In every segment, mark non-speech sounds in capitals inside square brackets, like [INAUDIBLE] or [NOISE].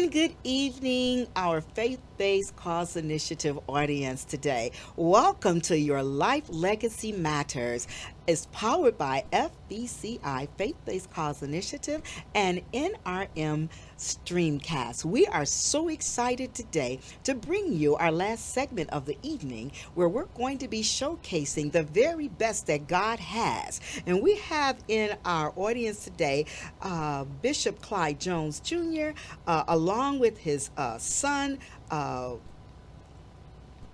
And good evening, our faith cause initiative audience today. Welcome to your Life Legacy Matters. It's powered by FBCI, Faith Based Cause Initiative, and NRM Streamcast. We are so excited today to bring you our last segment of the evening where we're going to be showcasing the very best that God has. And we have in our audience today uh, Bishop Clyde Jones Jr., uh, along with his uh, son, uh,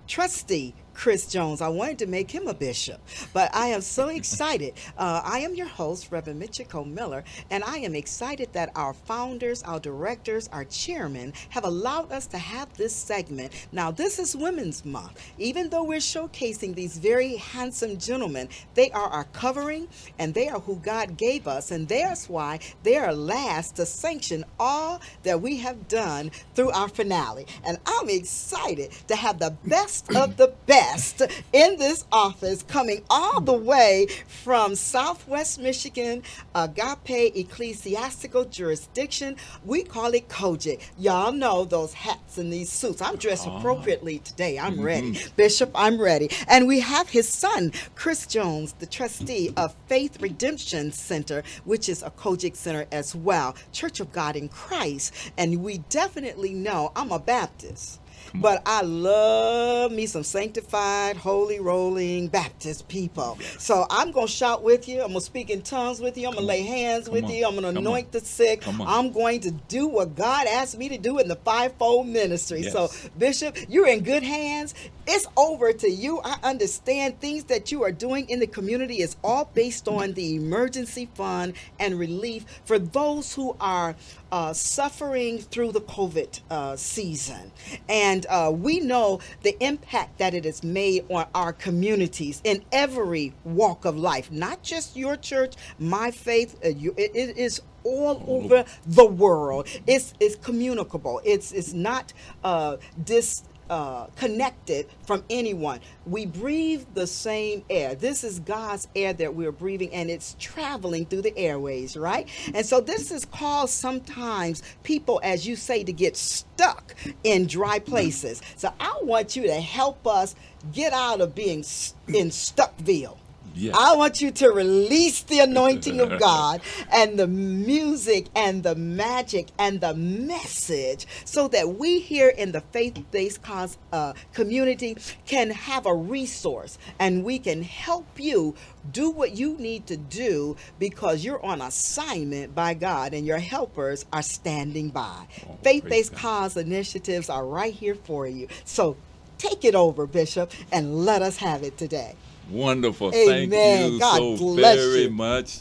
trustee Chris Jones. I wanted to make him a bishop, but I am so excited. Uh, I am your host, Reverend Michiko Miller, and I am excited that our founders, our directors, our chairmen have allowed us to have this segment. Now, this is Women's Month. Even though we're showcasing these very handsome gentlemen, they are our covering and they are who God gave us, and that's why they are last to sanction all that we have done through our finale. And I'm excited to have the best of the best guest in this office coming all the way from Southwest Michigan, Agape Ecclesiastical Jurisdiction. We call it COGIC. Y'all know those hats and these suits. I'm dressed appropriately today. I'm mm-hmm. ready. Bishop, I'm ready. And we have his son, Chris Jones, the trustee of Faith Redemption Center, which is a COGIC center as well, Church of God in Christ. And we definitely know I'm a Baptist. But I love me some sanctified, holy rolling Baptist people. Yes. So I'm going to shout with you. I'm going to speak in tongues with you. I'm going to lay hands Come with on. you. I'm going to anoint on. the sick. I'm going to do what God asked me to do in the fivefold ministry. Yes. So, Bishop, you're in good hands. It's over to you. I understand things that you are doing in the community is all based on the emergency fund and relief for those who are uh, suffering through the COVID uh, season. And uh, we know the impact that it has made on our communities in every walk of life, not just your church, my faith. Uh, you, it, it is all over the world. It's it's communicable. It's it's not uh, dis uh, connected from anyone. We breathe the same air. This is God's air that we're breathing, and it's traveling through the airways, right? And so this is caused sometimes people, as you say, to get stuck in dry places. So I want you to help us get out of being in Stuckville. Yes. I want you to release the anointing of [LAUGHS] God and the music and the magic and the message so that we here in the faith based cause uh, community can have a resource and we can help you do what you need to do because you're on assignment by God and your helpers are standing by. Oh, faith based cause initiatives are right here for you. So take it over, Bishop, and let us have it today. Wonderful. Amen. Thank you God so very you. much.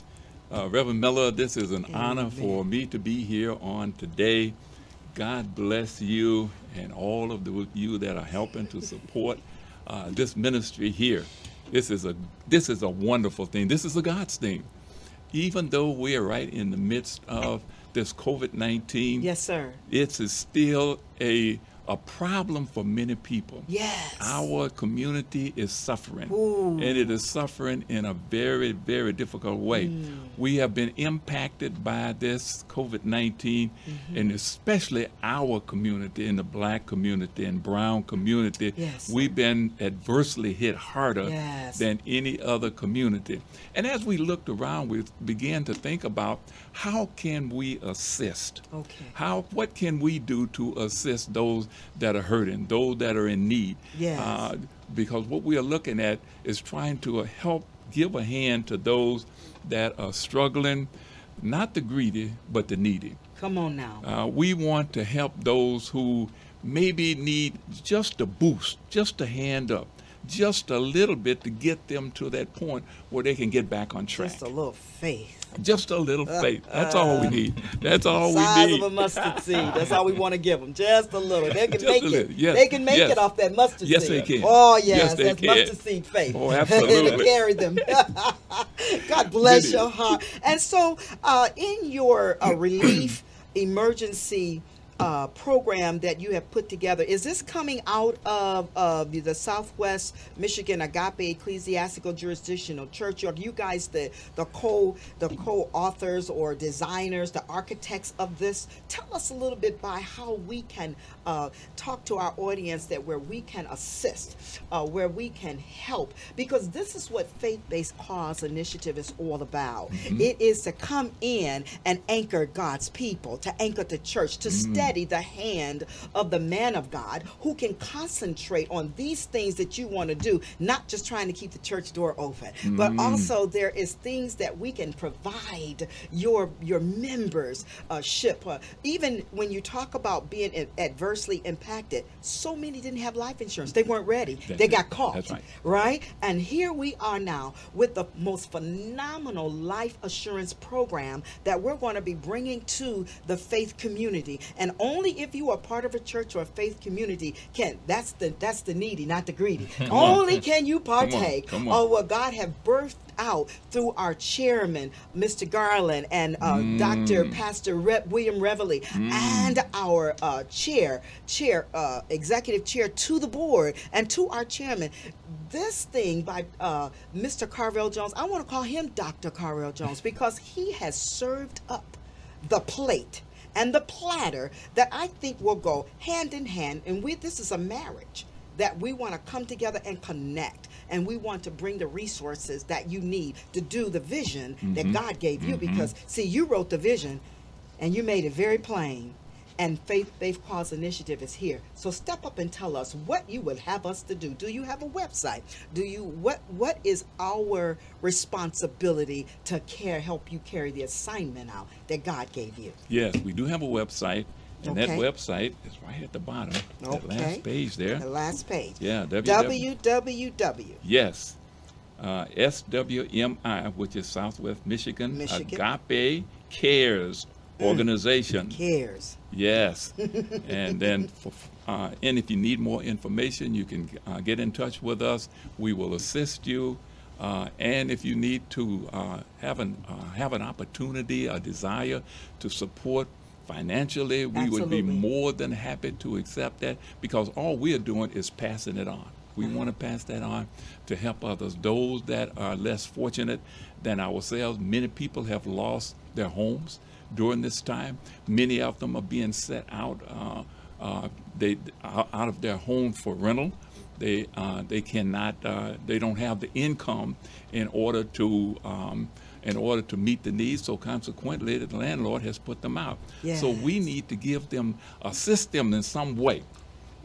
Uh, Reverend Miller, this is an Amen. honor for me to be here on today. God bless you and all of the, you that are helping to support uh, this ministry here. This is a this is a wonderful thing. This is a God's thing. Even though we are right in the midst of this COVID nineteen, yes, sir, it's still a a problem for many people. Yes. Our community is suffering. Ooh. And it is suffering in a very, very difficult way. Mm. We have been impacted by this COVID 19, mm-hmm. and especially our community, in the black community and brown community. Yes. We've been adversely hit harder yes. than any other community. And as we looked around, we began to think about how can we assist? Okay. How what can we do to assist those that are hurting, those that are in need? Yes. Uh, because what we are looking at is trying to help give a hand to those that are struggling, not the greedy, but the needy. Come on now. Uh, we want to help those who maybe need just a boost, just a hand up just a little bit to get them to that point where they can get back on track. Just a little faith. Just a little faith. That's uh, all we need. That's all we need. Size of a mustard seed. That's all we want to give them. Just a little. They can [LAUGHS] make it. Yes. They can make yes. it off that mustard yes, seed. Yes, they can. Oh yes, yes that's can. mustard seed faith. Oh, [LAUGHS] absolutely. carry them. [LAUGHS] God bless your heart. And so, uh, in your uh, relief emergency uh, program that you have put together. Is this coming out of, of the Southwest Michigan Agape Ecclesiastical Jurisdictional Church? Are you guys the the co the co-authors or designers, the architects of this? Tell us a little bit by how we can uh, talk to our audience that where we can assist, uh, where we can help, because this is what faith-based cause initiative is all about. Mm-hmm. It is to come in and anchor God's people, to anchor the church, to mm-hmm. steady the hand of the man of God who can concentrate on these things that you want to do, not just trying to keep the church door open, mm-hmm. but also there is things that we can provide your your members uh, ship. Uh, even when you talk about being adverse adversely impacted. So many didn't have life insurance. They weren't ready. That's they got caught. That's right. Right? And here we are now with the most phenomenal life assurance program that we're going to be bringing to the faith community. And only if you are part of a church or a faith community can that's the that's the needy, not the greedy. [LAUGHS] only can you partake on, on. of what God have birthed out through our chairman, Mr. Garland, and uh, mm. Dr. Pastor Rep William Reveley, mm. and our uh, chair, chair, uh, executive chair to the board, and to our chairman. This thing by uh, Mr. Carvel Jones, I want to call him Dr. Carvel Jones because he has served up the plate and the platter that I think will go hand in hand. And we, this is a marriage that we want to come together and connect and we want to bring the resources that you need to do the vision mm-hmm. that God gave you. Mm-hmm. because see you wrote the vision and you made it very plain and faith based cause initiative is here. So step up and tell us what you would have us to do. Do you have a website? Do you what what is our responsibility to care help you carry the assignment out that god gave you? Yes we do have a website and okay. that website is right at the bottom, okay. the last page there. The last page. Yeah, www. Yes, uh, SWMI, which is Southwest Michigan, Michigan. Agape Cares mm. Organization. Cares. Yes, [LAUGHS] and then for, uh, and if you need more information, you can uh, get in touch with us. We will assist you. Uh, and if you need to uh, have an uh, have an opportunity, a desire to support financially, we Absolutely. would be more than happy to accept that because all we're doing is passing it on. We want to pass that on to help others, those that are less fortunate than ourselves. Many people have lost their homes during this time. Many of them are being set out uh, uh, they out of their home for rental. They uh, they cannot uh, they don't have the income in order to um, in order to meet the needs. So consequently, the landlord has put them out. Yes. So we need to give them, assist them in some way.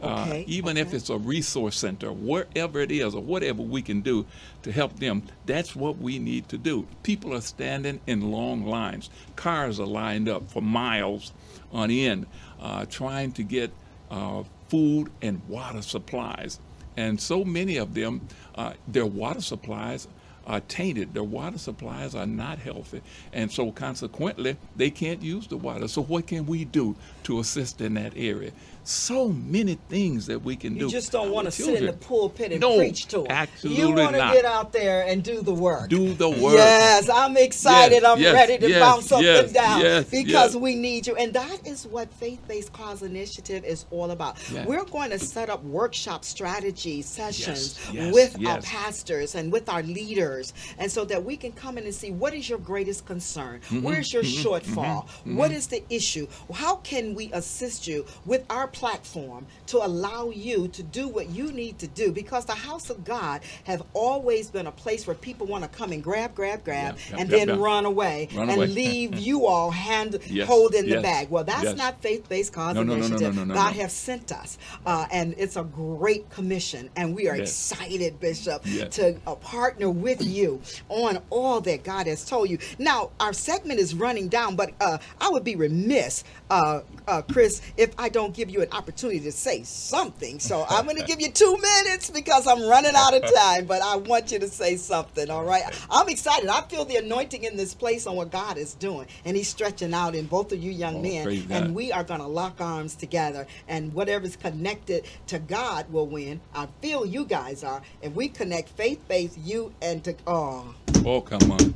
Uh, okay. Uh, even okay. if it's a resource center, wherever it is, or whatever we can do to help them, that's what we need to do. People are standing in long lines. Cars are lined up for miles on end, uh, trying to get uh, food and water supplies. And so many of them, uh, their water supplies are tainted. Their water supplies are not healthy. And so consequently, they can't use the water. So what can we do to assist in that area? so many things that we can you do. You just don't want to sit in the pulpit and no, preach to them. Absolutely you want to get out there and do the work. Do the work. Yes, I'm excited. Yes, I'm yes, ready to yes, bounce up and down because we need you. And that is what Faith Based Cause Initiative is all about. We're going to set up workshop strategy sessions with our pastors and with our leaders, and so that we can come in and see what is your greatest concern, mm-hmm, where's your mm-hmm, shortfall, mm-hmm, what is the issue, how can we assist you with our platform to allow you to do what you need to do? Because the house of God have always been a place where people want to come and grab, grab, grab, yeah, and then run away run and away. [LAUGHS] leave you all hand yes, holding yes, the bag. Well, that's yes. not faith-based cause no, no, initiative. No, God has sent us, uh, and it's a great commission, and we are excited, Bishop, to uh, partner with you on all that God has told you. Now, our segment is running down, but uh, I would be remiss, uh, uh, Chris, if I don't give you an opportunity to say something. So I'm going to give you two minutes because I'm running out of time, but I want you to say something, all right? I'm excited. I feel the anointing in this place on what God is doing, and He's stretching out in both of you young oh, men, and we are going to lock arms together, and whatever's connected to God will win. I feel you guys are, and we connect faith based, you and to, oh. Oh, come on.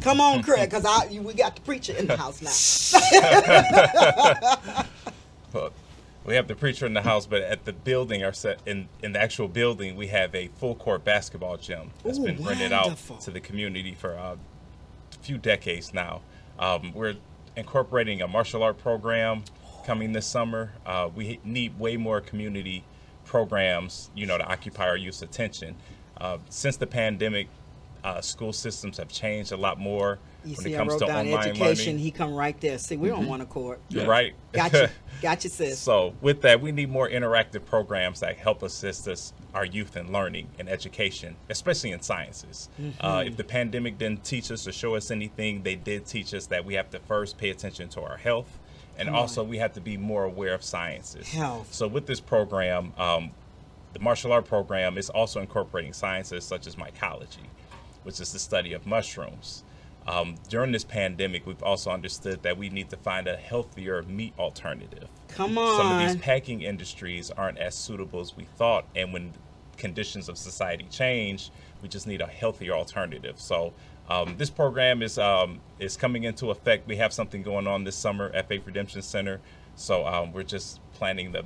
Come on, Craig, because we got the preacher in the house now. [LAUGHS] Well, we have the preacher in the house, but at the building, our set in in the actual building, we have a full court basketball gym that's Ooh, been rented wonderful. out to the community for uh, a few decades now. Um, we're incorporating a martial art program coming this summer. Uh, we need way more community programs, you know, to occupy our youth's attention. Uh, since the pandemic, uh, school systems have changed a lot more You when see, it I comes wrote to down online education. learning. He come right there. See, we don't want a court. Yeah. Right. Gotcha. [LAUGHS] Gotcha, sis. So with that, we need more interactive programs that help assist us, our youth in learning and education, especially in sciences. Uh, if the pandemic didn't teach us or show us anything, they did teach us that we have to first pay attention to our health, and Come also on. we have to be more aware of sciences. Health. So with this program, um, the martial art program is also incorporating sciences such as mycology, which is the study of mushrooms. Um, during this pandemic, we've also understood that we need to find a healthier meat alternative. Come on. Some of these packing industries aren't as suitable as we thought, and when conditions of society change, we just need a healthier alternative. So um, this program is um, is coming into effect. We have something going on this summer at Faith Redemption Center. So um, we're just planning the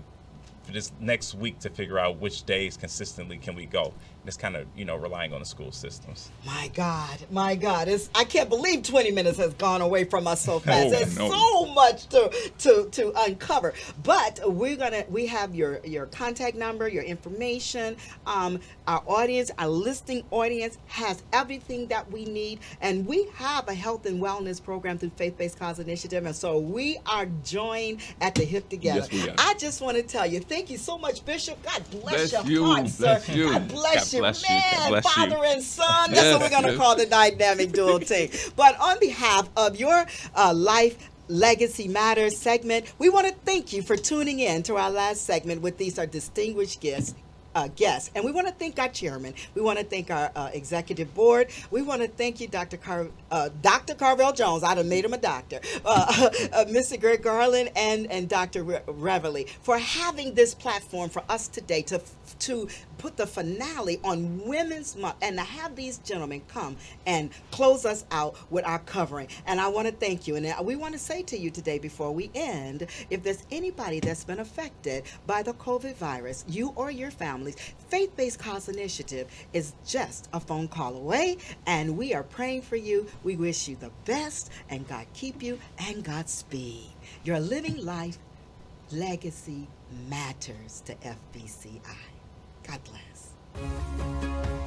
for this next week to figure out which days consistently can we go. And it's kind of you know relying on the school systems. My God, my God, it's I can't believe 20 minutes has gone away from us so [LAUGHS] fast. Oh, There's no. so much to to to uncover. But we're gonna we have your your contact number, your information. Um, our audience, our listening audience has everything that we need, and we have a health and wellness program through Faith Based Cause Initiative, and so we are joined at the hip together. Yes, we are. I just want to tell you, thank you so much, Bishop. God bless, Bless your you, heart, sir. bless you. God bless Bless you, man. Bless you. Father and son. That's what we're going to yes. call the dynamic dual team. But on behalf of your uh, life. Legacy Matters segment. We want to thank you for tuning in to our last segment with these our distinguished guests. Uh, guests, and we want to thank our chairman. We want to thank our uh, executive board. We want to thank you, Dr. Car- uh, Dr. Carvel Jones. I'd have made him a doctor. Uh, [LAUGHS] uh, Mr. Greg Garland and and Dr. Re- Reveley for having this platform for us today to to put the finale on Women's Month and to have these gentlemen come and close us out with our covering. And I want to thank you. And uh, we want to say to you today before we end if there's anybody that's been affected by the COVID virus, you or your families, Faith Based Cause Initiative is just a phone call away. And we are praying for you. We wish you the best and God keep you and Godspeed. Your living life legacy matters to FBCI. God bless.